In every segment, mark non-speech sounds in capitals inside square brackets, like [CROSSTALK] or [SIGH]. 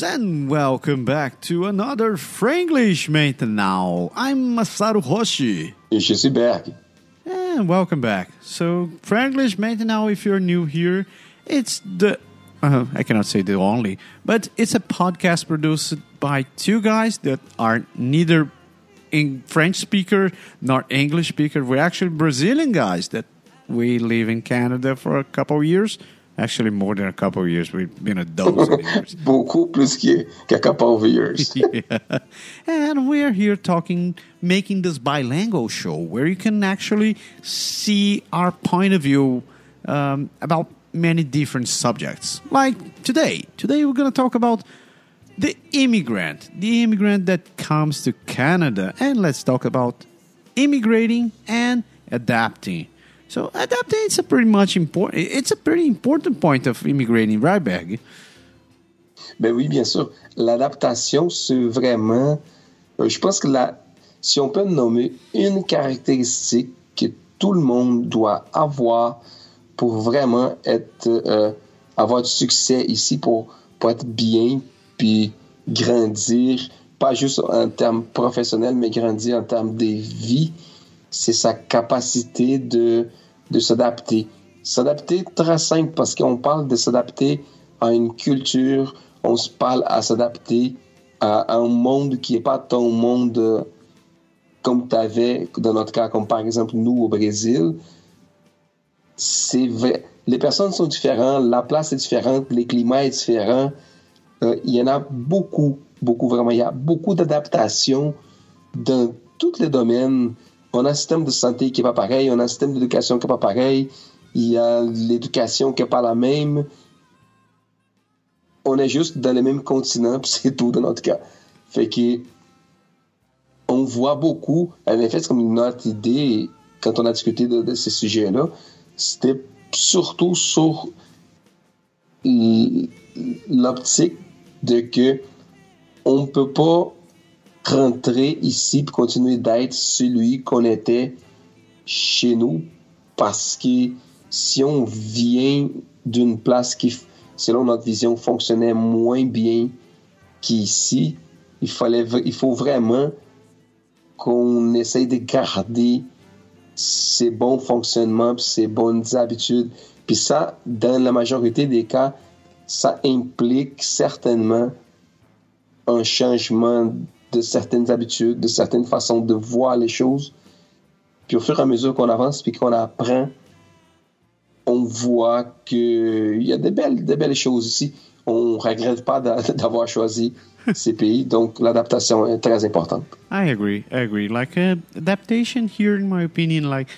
Greetings and welcome back to another Franglish Now. I'm Masaru Hoshi. Suis Berg. And welcome back. So, Franglish Now, if you're new here, it's the. Uh, I cannot say the only, but it's a podcast produced by two guys that are neither in French speaker nor English speaker. We're actually Brazilian guys that we live in Canada for a couple of years. Actually, more than a couple of years. We've been a dozen [LAUGHS] years. Beaucoup plus que, que a couple of years. [LAUGHS] yeah. And we're here talking, making this bilingual show where you can actually see our point of view um, about many different subjects. Like today. Today we're going to talk about the immigrant, the immigrant that comes to Canada. And let's talk about immigrating and adapting. So adapting is a pretty much important. It's a pretty important point of Berg? Ben oui, bien sûr. L'adaptation, c'est vraiment. euh, Je pense que la, si on peut nommer une caractéristique que tout le monde doit avoir pour vraiment être, euh, avoir du succès ici, pour, pour être bien, puis grandir, pas juste en termes professionnels, mais grandir en termes de vie, c'est sa capacité de, de s'adapter. S'adapter très simple parce qu'on parle de s'adapter à une culture, on se parle à s'adapter à, un monde qui n'est pas ton monde euh, comme tu avais, dans notre cas, comme par exemple nous au Brésil. C'est vrai. Les personnes sont différentes, la place est différente, les climats est différent. Euh, il y en a beaucoup, beaucoup vraiment. Il y a beaucoup d'adaptations dans tous les domaines. On a un système de santé qui n'est pas pareil, on a un système d'éducation qui n'est pas pareil, il y a l'éducation qui n'est pas la même. On est juste dans le même continent, puis c'est tout dans notre cas. Fait que on voit beaucoup, en effet, c'est comme notre idée, quand on a discuté de, de ces sujets-là, c'était surtout sur l'optique de que on ne peut pas rentrer ici et continuer d'être celui qu'on était chez nous parce que si on vient d'une place qui, selon notre vision, fonctionnait moins bien qu'ici, il, fallait, il faut vraiment qu'on essaye de garder ces bons fonctionnements, ces bonnes habitudes. Puis ça, dans la majorité des cas, ça implique certainement un changement de certaines habitudes, de certaines façons de voir les choses. Puis au fur et à mesure qu'on avance puis qu'on apprend, on voit qu'il y a de belles, de belles choses ici. On ne regrette pas [LAUGHS] d'avoir choisi [LAUGHS] ces pays, donc l'adaptation est très importante. I agree. I agree. Like uh, adaptation here, in my opinion, like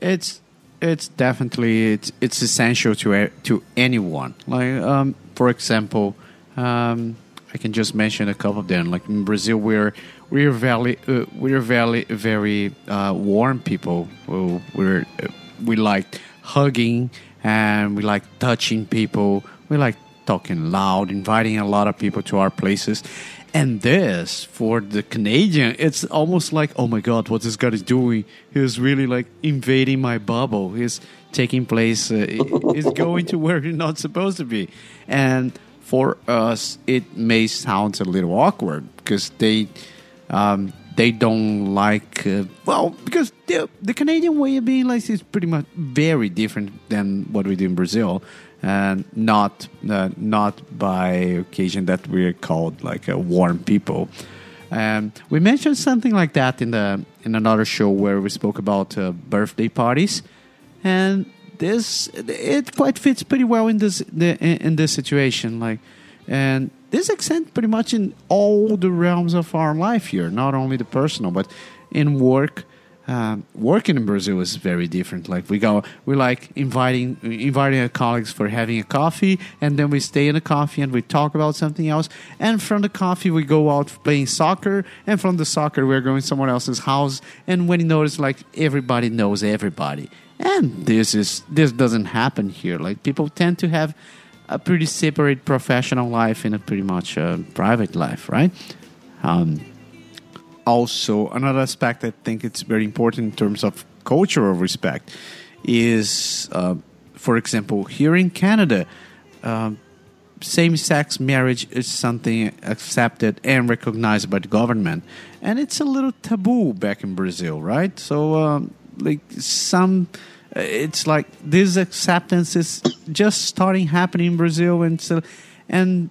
it's it's definitely it's it's essential to a- to anyone. Like um, for example, um, I can just mention a couple of them. Like in Brazil, we're we're very uh, we're very very uh, warm people. We're uh, we like hugging and we like touching people. We like talking loud, inviting a lot of people to our places. And this for the Canadian, it's almost like, oh my God, what this guy is doing? He's really like invading my bubble. He's taking place. Uh, [LAUGHS] he's going to where he's not supposed to be. And for us, it may sound a little awkward because they um, they don't like uh, well because the, the Canadian way of being like is pretty much very different than what we do in Brazil, and not uh, not by occasion that we're called like a warm people. Um, we mentioned something like that in the in another show where we spoke about uh, birthday parties, and this it quite fits pretty well in this the, in, this situation. Like, and this extends pretty much in all the realms of our life here, not only the personal, but in work. Um, working in Brazil is very different. Like we go, we like inviting inviting our colleagues for having a coffee, and then we stay in a coffee and we talk about something else. And from the coffee, we go out playing soccer, and from the soccer, we're going someone else's house. And when you notice, like everybody knows everybody, and this is this doesn't happen here. Like people tend to have a pretty separate professional life and a pretty much uh, private life, right? Um, also, another aspect I think it's very important in terms of cultural respect is, uh, for example, here in Canada, um, same-sex marriage is something accepted and recognized by the government, and it's a little taboo back in Brazil, right? So, um, like some, it's like this acceptance is just starting happening in Brazil, and so, and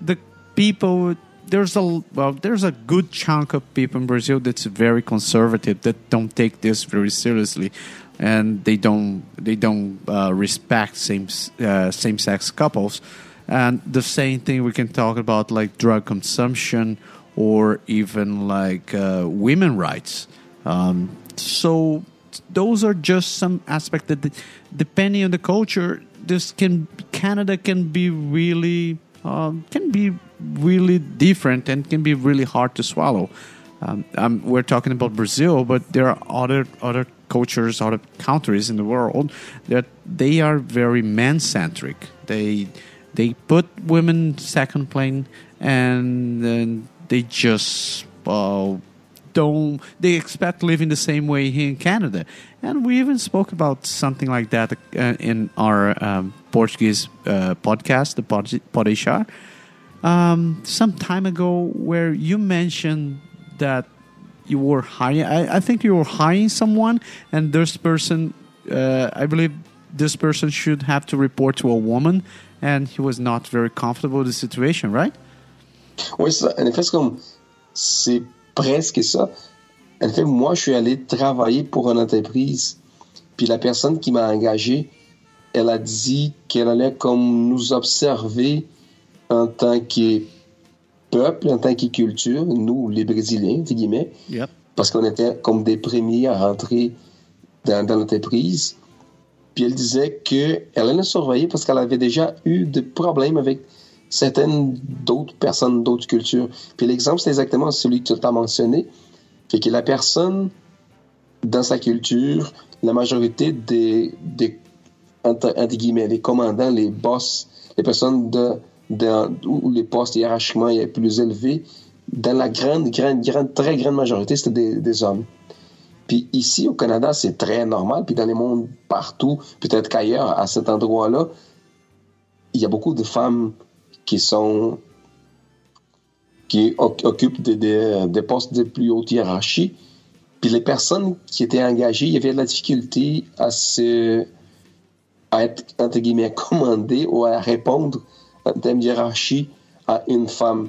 the people there's a well there's a good chunk of people in Brazil that's very conservative that don't take this very seriously and they don't they don't uh, respect same uh, same sex couples. And the same thing we can talk about like drug consumption or even like uh, women rights. Um, so those are just some aspects that depending on the culture this can Canada can be really um, can be really different and can be really hard to swallow. Um, um, we're talking about Brazil, but there are other other cultures, other countries in the world that they are very man centric. They they put women second plane, and then they just uh, don't. They expect living the same way here in Canada, and we even spoke about something like that uh, in our um, Portuguese uh, podcast, the Podeixar um, some time ago where you mentioned that you were hiring. I, I think you were hiring someone, and this person, uh, I believe, this person should have to report to a woman, and he was not very comfortable with the situation, right? Ça. En effet, c'est presque ça. En fait, moi, je suis allé travailler pour une entreprise, puis la personne qui m'a engagé, elle a dit qu'elle allait comme nous observer en tant que peuple, en tant que culture, nous, les Brésiliens, entre guillemets, parce qu'on était comme des premiers à rentrer dans, l'entreprise. Puis elle disait qu'elle allait surveiller parce qu'elle avait déjà eu des problèmes avec certaines d'autres personnes d'autres cultures. Puis l'exemple, c'est exactement celui que tu as mentionné. Fait que la personne, dans sa culture, la majorité des, des entre, guillemets, les commandants, les boss, les personnes de, où les postes hiérarchiquement est plus élevés, dans la grande, grande, grande, très grande majorité, c'était des, hommes. Puis ici, au Canada, c'est très normal. Puis dans les mondes partout, peut-être qu'ailleurs, à cet endroit-là, il y a beaucoup de femmes qui sont qui occupent des, postes de plus haute hiérarchie. Puis les personnes qui étaient engagées, il y avait de la difficulté à se à être entre guillemets [LAUGHS] commandées ou à répondre en termes de hiérarchie à une femme.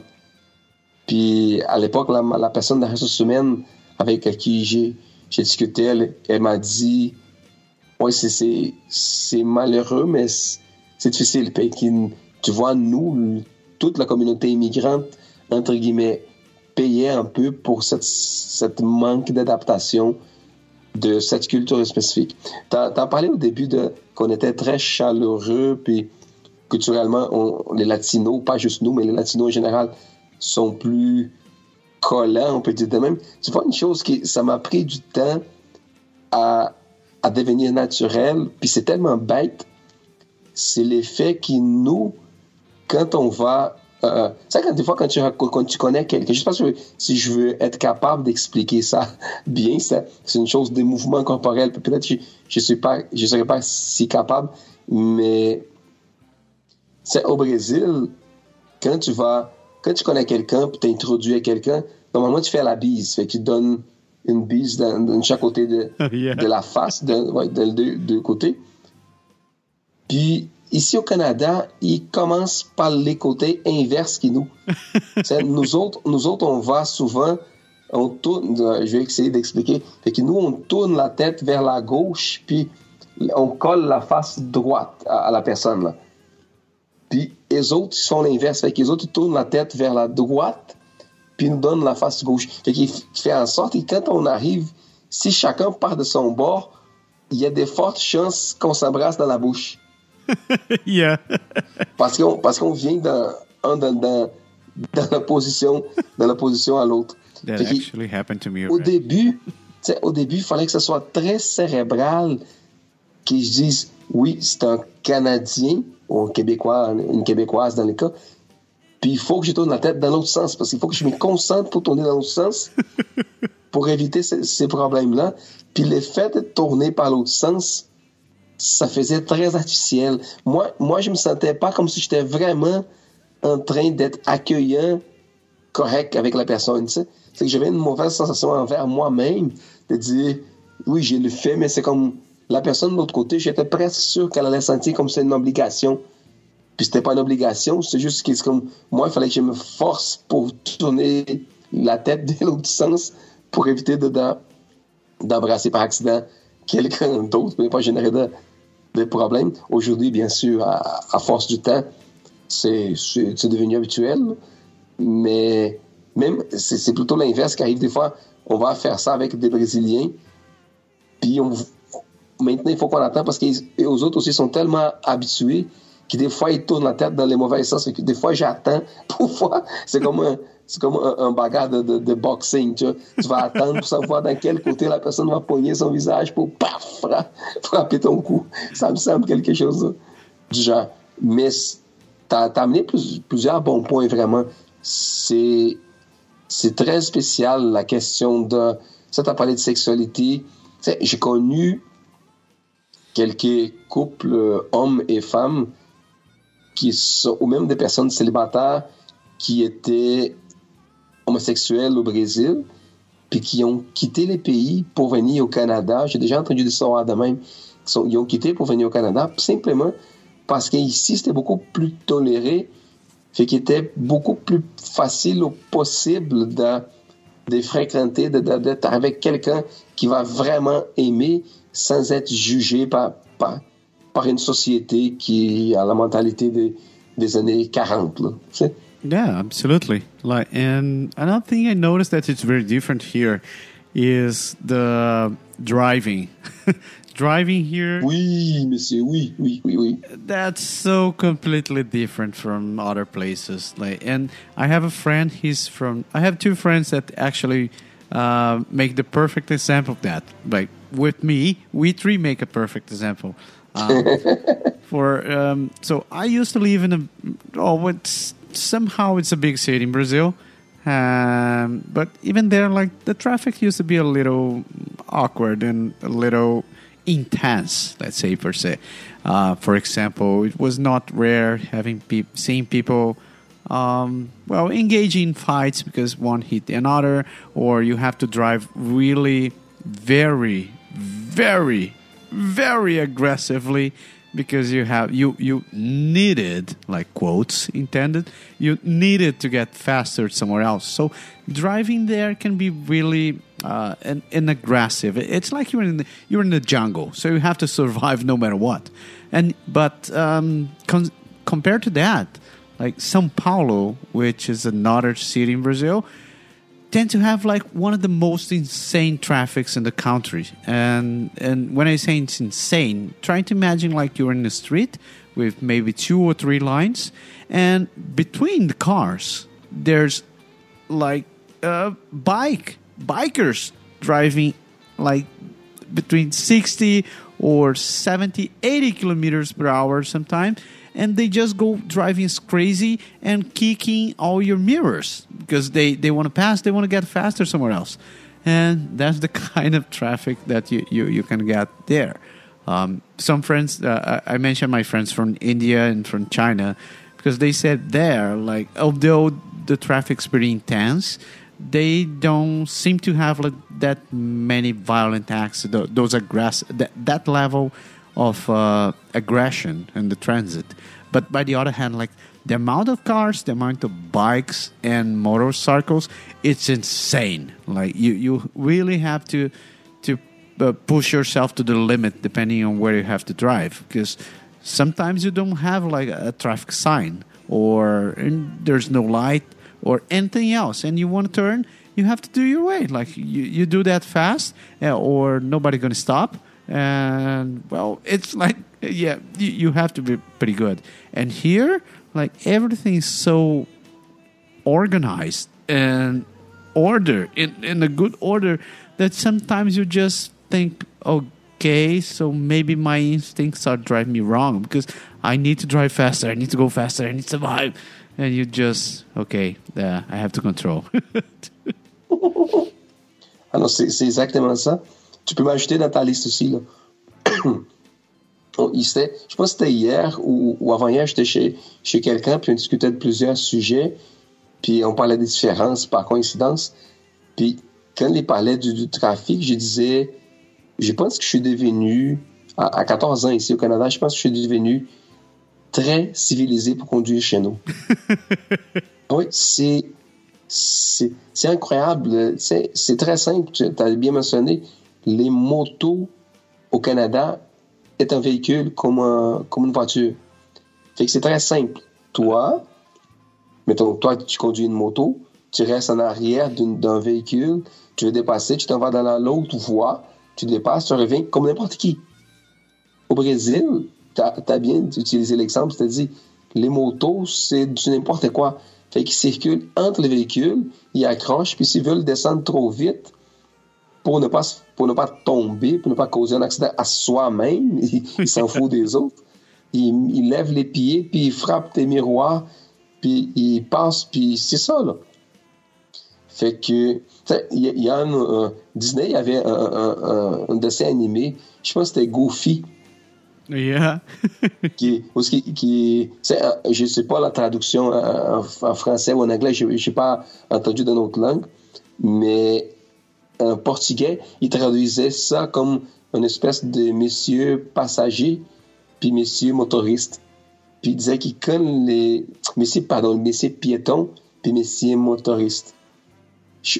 Puis à l'époque, la, la, personne de la ressources humaines avec qui j'ai discuté, elle, elle m'a dit Oui, c'est malheureux, mais c'est difficile. Puis, tu vois, nous, toute la communauté immigrante, entre guillemets, payait un peu pour cette, manque d'adaptation de cette culture spécifique. Tu as, parlé au début de qu'on était très chaleureux, puis culturellement, les Latinos, pas juste nous, mais les Latinos en général, sont plus collants, on peut dire de même. Tu vois, une chose qui, ça m'a pris du temps à, à devenir naturel, puis c'est tellement bête, c'est l'effet qui nous, quand on va euh, c'est quand des fois, quand tu, quand tu connais quelqu'un, je sais pas si je veux être capable d'expliquer ça [LAUGHS] bien, c'est une chose des mouvements corporels. Peut-être que je ne je serais pas si capable, mais c'est au Brésil, quand tu vas, quand tu connais quelqu'un, puis introduit à quelqu'un, normalement tu fais la bise, fait tu donnes une bise de chaque côté de, [LAUGHS] de la face, de, ouais, de, deux côtés. Puis ici au Canada, ils commencent par les côtés inverses qui nous. [LAUGHS] nous autres, nous autres, on va souvent, on tourne, je vais essayer d'expliquer, fait que nous on tourne la tête vers la gauche, puis on colle la face droite à, à la personne là. Puis les autres, ils font l'inverse. Fait que les autres, ils tournent la tête vers la droite, puis nous donnent la face gauche. Fait qu'il fait en sorte que quand on arrive, si chacun part de son bord, il y a des fortes chances qu'on s'embrasse dans la bouche. [LAUGHS] yeah. parce qu'on parce qu'on vient dans, dans, dans, dans, la position dans la position à l'autre. That actually happened to me. Au début, au début, il fallait que ce soit très cérébral, qu'ils disent oui, c'est un Canadien ou un Québécois, une Québécoise dans les cas. Puis il faut que je tourne la tête dans l'autre sens parce qu'il faut que je me concentre pour tourner dans l'autre sens [LAUGHS] pour éviter ces, problèmes-là. Puis l'effet de tourner par l'autre sens ça faisait très artificiel. Moi, moi je me sentais pas comme si j'étais vraiment en train d'être accueillant, correct avec la personne. C'est que j'avais une mauvaise sensation envers moi-même de dire, oui, j'ai le fait, mais c'est comme la personne de l'autre côté, j'étais presque sûr qu'elle allait sentir comme c'est une obligation. Puis c'était pas une obligation, c'est juste que c'est comme moi, il fallait que je me force pour tourner la tête [LAUGHS] de l'autre sens pour éviter de, d'embrasser par accident quelqu'un d'autre, mais pas générer de, de problèmes. Aujourd'hui, bien sûr, à, force du temps, c'est, devenu habituel. Mais même, c'est, plutôt l'inverse qui arrive des fois. On va faire ça avec des Brésiliens. Puis on, maintenant, il faut qu'on attend parce que les autres aussi sont tellement habitués que des fois, ils tournent la tête dans les mauvais sens. Des fois, j'attends [LAUGHS] pour voir. C'est comme un, c'est comme un, bagarre de, de, boxing, tu vois. Tu vas attendre pour savoir dans quel côté la personne va pogner son visage pour paf, frapper ton cou. Ça me semble quelque chose du genre. Mais tu as, amené plusieurs bons points, vraiment. C'est, très spécial, la question de... Ça, tu as parlé de sexualité. J'ai connu quelques couples, hommes et femmes, qui sont, ou même des personnes célibataires qui étaient homosexuels au Brésil, puis qui ont quitté les pays pour venir au Canada. J'ai déjà entendu des histoires de même. Ils ont quitté pour venir au Canada simplement parce qu'ici, c'était beaucoup plus toléré, fait qu'il était beaucoup plus facile ou possible de, de fréquenter, d'être avec quelqu'un qui va vraiment aimer sans être jugé par, par, une société qui a la mentalité des, des années 40. Là, Yeah, absolutely. Like, and another thing I noticed that it's very different here is the driving. [LAUGHS] driving here. Oui, monsieur. Oui, oui, oui, oui. That's so completely different from other places. Like, and I have a friend. He's from. I have two friends that actually uh, make the perfect example of that. Like with me, we three make a perfect example. Um, [LAUGHS] for um, so I used to live in a oh it's somehow it's a big city in Brazil. Um, but even there, like the traffic used to be a little awkward and a little intense, let's say per se. Uh, for example, it was not rare having pe- seeing people, um, well, engaging in fights because one hit another, or you have to drive really, very, very, very aggressively because you have you you needed like quotes intended you needed to get faster somewhere else. So driving there can be really uh, an, an aggressive. It's like you're in the, you're in the jungle so you have to [LAUGHS] survive no matter what. And but um, con- compared to that like São Paulo which is another city in Brazil tend to have like one of the most insane traffics in the country. And and when I say it's insane, try to imagine like you're in the street with maybe two or three lines, and between the cars there's like a bike bikers driving like between 60 or 70 80 kilometers per hour sometimes and they just go driving crazy and kicking all your mirrors because they, they want to pass, they want to get faster somewhere else. And that's the [LAUGHS] kind of traffic that you, you, you can get there. Um, some friends, uh, I mentioned my friends from India and from China because they said there, like, although the traffic's pretty intense, they don't seem to have like that many violent acts, those aggressive, that, that level of uh, aggression in the transit. But by the other hand, like the amount of cars, the amount of bikes and motorcycles, it's insane. Like you, you really have to to uh, push yourself to the limit depending on where you have to drive because sometimes you don't have like a traffic sign or there's no light or anything else and you want to turn you have to do your way like you, you do that fast uh, or nobody gonna stop and well it's [LAUGHS] like yeah you, you have to be pretty good. And here like everything is so organized and order in, in a good order that sometimes you just think okay so maybe my instincts are driving me wrong because i need to drive faster i need to go faster i need to survive. And you just okay uh, i have to control. I don't see Alors, c'est exactement ça. Tu peux m'ajouter dans ta liste aussi. Là. on, [CLEARS THROAT] il je pense que c'était hier ou, ou avant-hier, j'étais chez, chez quelqu'un, puis on discutait de plusieurs sujets, puis on parlait des différences par coïncidence. Puis quand il parlait du, du trafic, je disais, je pense que je suis devenu, à, à 14 ans ici au Canada, je pense que je suis devenu très civilisé pour conduire chez nous. [LAUGHS] oui, c'est c'est incroyable. C'est très simple. Tu as bien mentionné, les motos au Canada est un véhicule comme, un, comme une voiture. C'est très simple. Toi, mettons, toi, tu conduis une moto, tu restes en arrière d'un véhicule, tu veux dépasser, tu t'en vas dans l'autre voie, tu dépasses, tu reviens comme n'importe qui. Au Brésil, tu as, bien utilisé l'exemple, c'est-à-dire, les motos, c'est du n'importe quoi. Fait qu'ils circulent entre les véhicules, ils accrochent, puis s'ils veulent descendre trop vite, pour ne pas, pour ne pas tomber, pour ne pas causer un accident à soi-même, [LAUGHS] ils s'en foutent des autres. Ils, lèvent les pieds, puis ils frappent tes miroirs, puis ils passent, puis c'est ça, là. Fait que, il y, a un, Disney, il y avait un, un, dessin animé, je pense que c'était Goofy. Yeah. [LAUGHS] qui, qui, qui euh, je sais pas la traduction en, en français ou en anglais, je n'ai pas entendu dans notre langue, mais en portugais, il traduisait ça comme une espèce de monsieur passager puis monsieur motoriste. Puis il disait qu'il connaît les messieurs, pardon, messieurs piétons puis messieurs motoristes,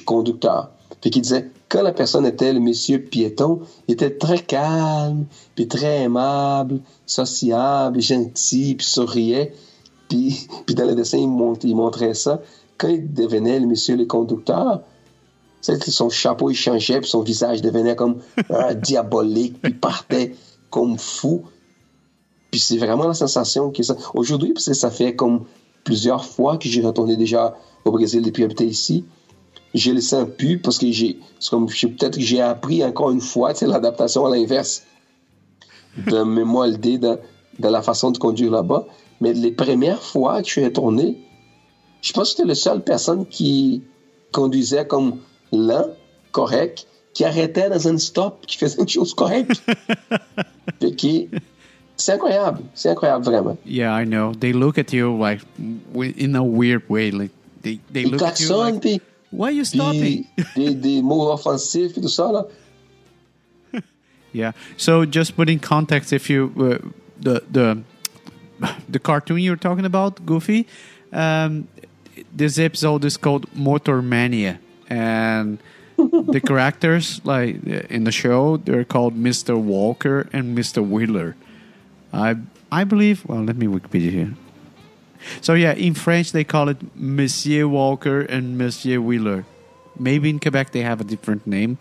conducteur. Puis qu'il disait quand la personne était le monsieur piéton, il était très calme, puis très aimable, sociable, gentil, puis souriait. Puis, [LAUGHS] puis dans le dessin, il, montrait ça. Quand il devenait le monsieur le conducteur, son chapeau il changeait, puis son visage devenait comme [LAUGHS] diabolique, puis partait comme fou. Puis c'est vraiment la sensation que ça. Aujourd'hui, parce que ça fait comme plusieurs fois que j'ai retourné déjà au Brésil depuis habiter ici, je le sens plus parce que j'ai, comme peut-être que j'ai appris encore une fois, l'adaptation à l'inverse de me molder dans, dans la façon de conduire là-bas. Mais les premières fois que je suis retourné, je pense que j'étais la seule personne qui conduisait comme lent, correct, arrêtait dans un stop, qui faisait une chose correcte. [LAUGHS] qui, c'est incroyable, c'est incroyable vraiment. Yeah, I know. They look at you like in a weird way, like they they look at you like, puis, Why are you stopping? des, des [LAUGHS] mots offensifs et tout ça là. [LAUGHS] yeah. So just put in context, if you uh, the the the cartoon you're talking about, Goofy, um, this episode is called Motor Mania and the characters like in the show they're called Mr. Walker and Mr. Wheeler. I I believe. Well, let me Wikipedia here. So yeah, in French they call it Monsieur Walker and Monsieur Wheeler. Maybe in Quebec they have a different name,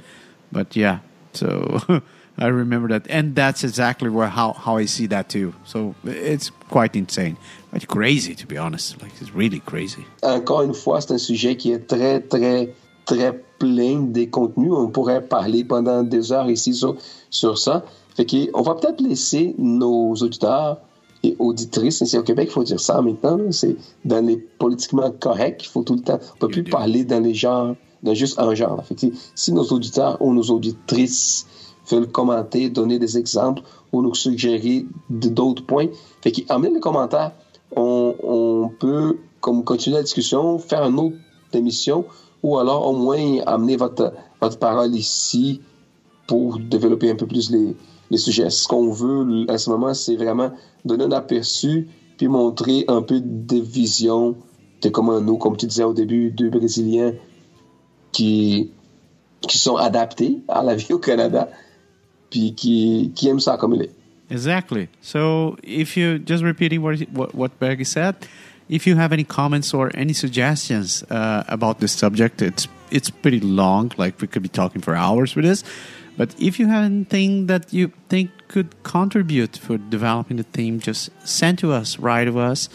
but yeah. So [LAUGHS] I remember that, and that's exactly where how how I see that too. So it's quite insane, quite crazy to be honest. Like it's really crazy. Encore une fois, c'est un sujet qui est très très très plein des contenus. On pourrait parler pendant des heures ici sur, sur ça. Fait on va peut-être laisser nos auditeurs et auditrices, ici au Québec, il faut dire ça maintenant, c'est dans les politiquement corrects, il faut tout le temps, on peut plus parler dans les genres, dans juste un genre. Fait si nos auditeurs ou nos auditrices veulent commenter, donner des exemples ou nous suggérer d'autres points, fait qu'amener les commentaires, on, on peut comme continuer la discussion, faire une autre émission ou alors au moins amener votre, votre parole ici pour développer un peu plus les, les sujets. Ce qu'on veut à ce moment, c'est vraiment donner un aperçu puis montrer un peu de vision de comment nous, comme tu disais au début, deux Brésiliens qui, qui sont adaptés à la vie au Canada puis qui, qui aiment ça comme il est. Exactly. So if you just repeating what what, what Bergie said, if you have any comments or any suggestions uh, about this subject, it's it's pretty long. Like we could be talking for hours with this. But if you have anything that you think could contribute for developing the theme, just send to us, write to us.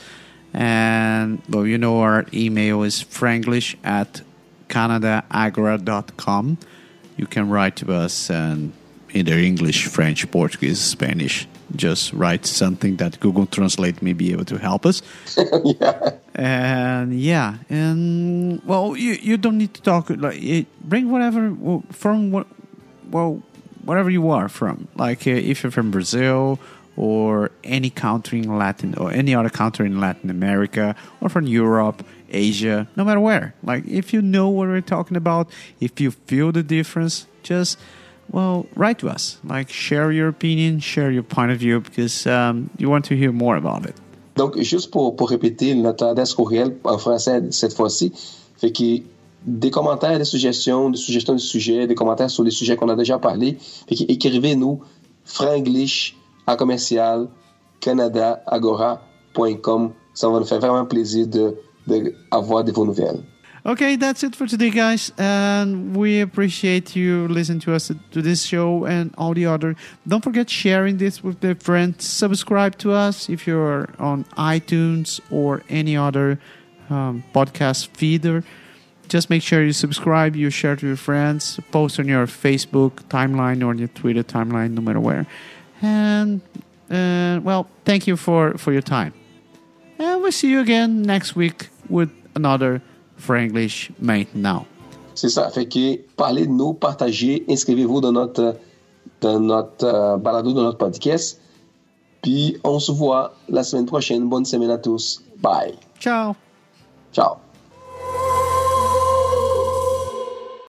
And well, you know our email is franglish at canadaagra.com. You can write to us and either English, French, Portuguese, Spanish just write something that Google Translate may be able to help us. [LAUGHS] yeah. And yeah, and well, you you don't need to talk like bring whatever from what well whatever you are from. Like uh, if you're from Brazil or any country in Latin or any other country in Latin America or from Europe, Asia, no matter where. Like if you know what we're talking about, if you feel the difference, just well, write to us. Like share your opinion, share your point of view because you want to hear more about it. Donc, juste pour, pour répéter notre adresse courriel en français cette fois-ci, fait que des commentaires, des suggestions, des suggestions de sujets, des commentaires sur les sujets qu'on a déjà parlé, fait que écrivez-nous franglish à commercial canadaagora.com. Ça va nous faire vraiment plaisir de, de de vos nouvelles. Okay, that's it for today, guys. And we appreciate you listening to us to this show and all the other. Don't forget sharing this with your friends. Subscribe to us if you're on iTunes or any other um, podcast feeder. Just make sure you subscribe, you share to your friends, post on your Facebook timeline or your Twitter timeline, no matter where. And uh, well, thank you for for your time. And we'll see you again next week with another Franglish maintenant. C'est ça. Fait que parlez de nous, partagez, inscrivez-vous dans notre, dans notre euh, balado, dans notre podcast. Puis on se voit la semaine prochaine. Bonne semaine à tous. Bye. Ciao. Ciao.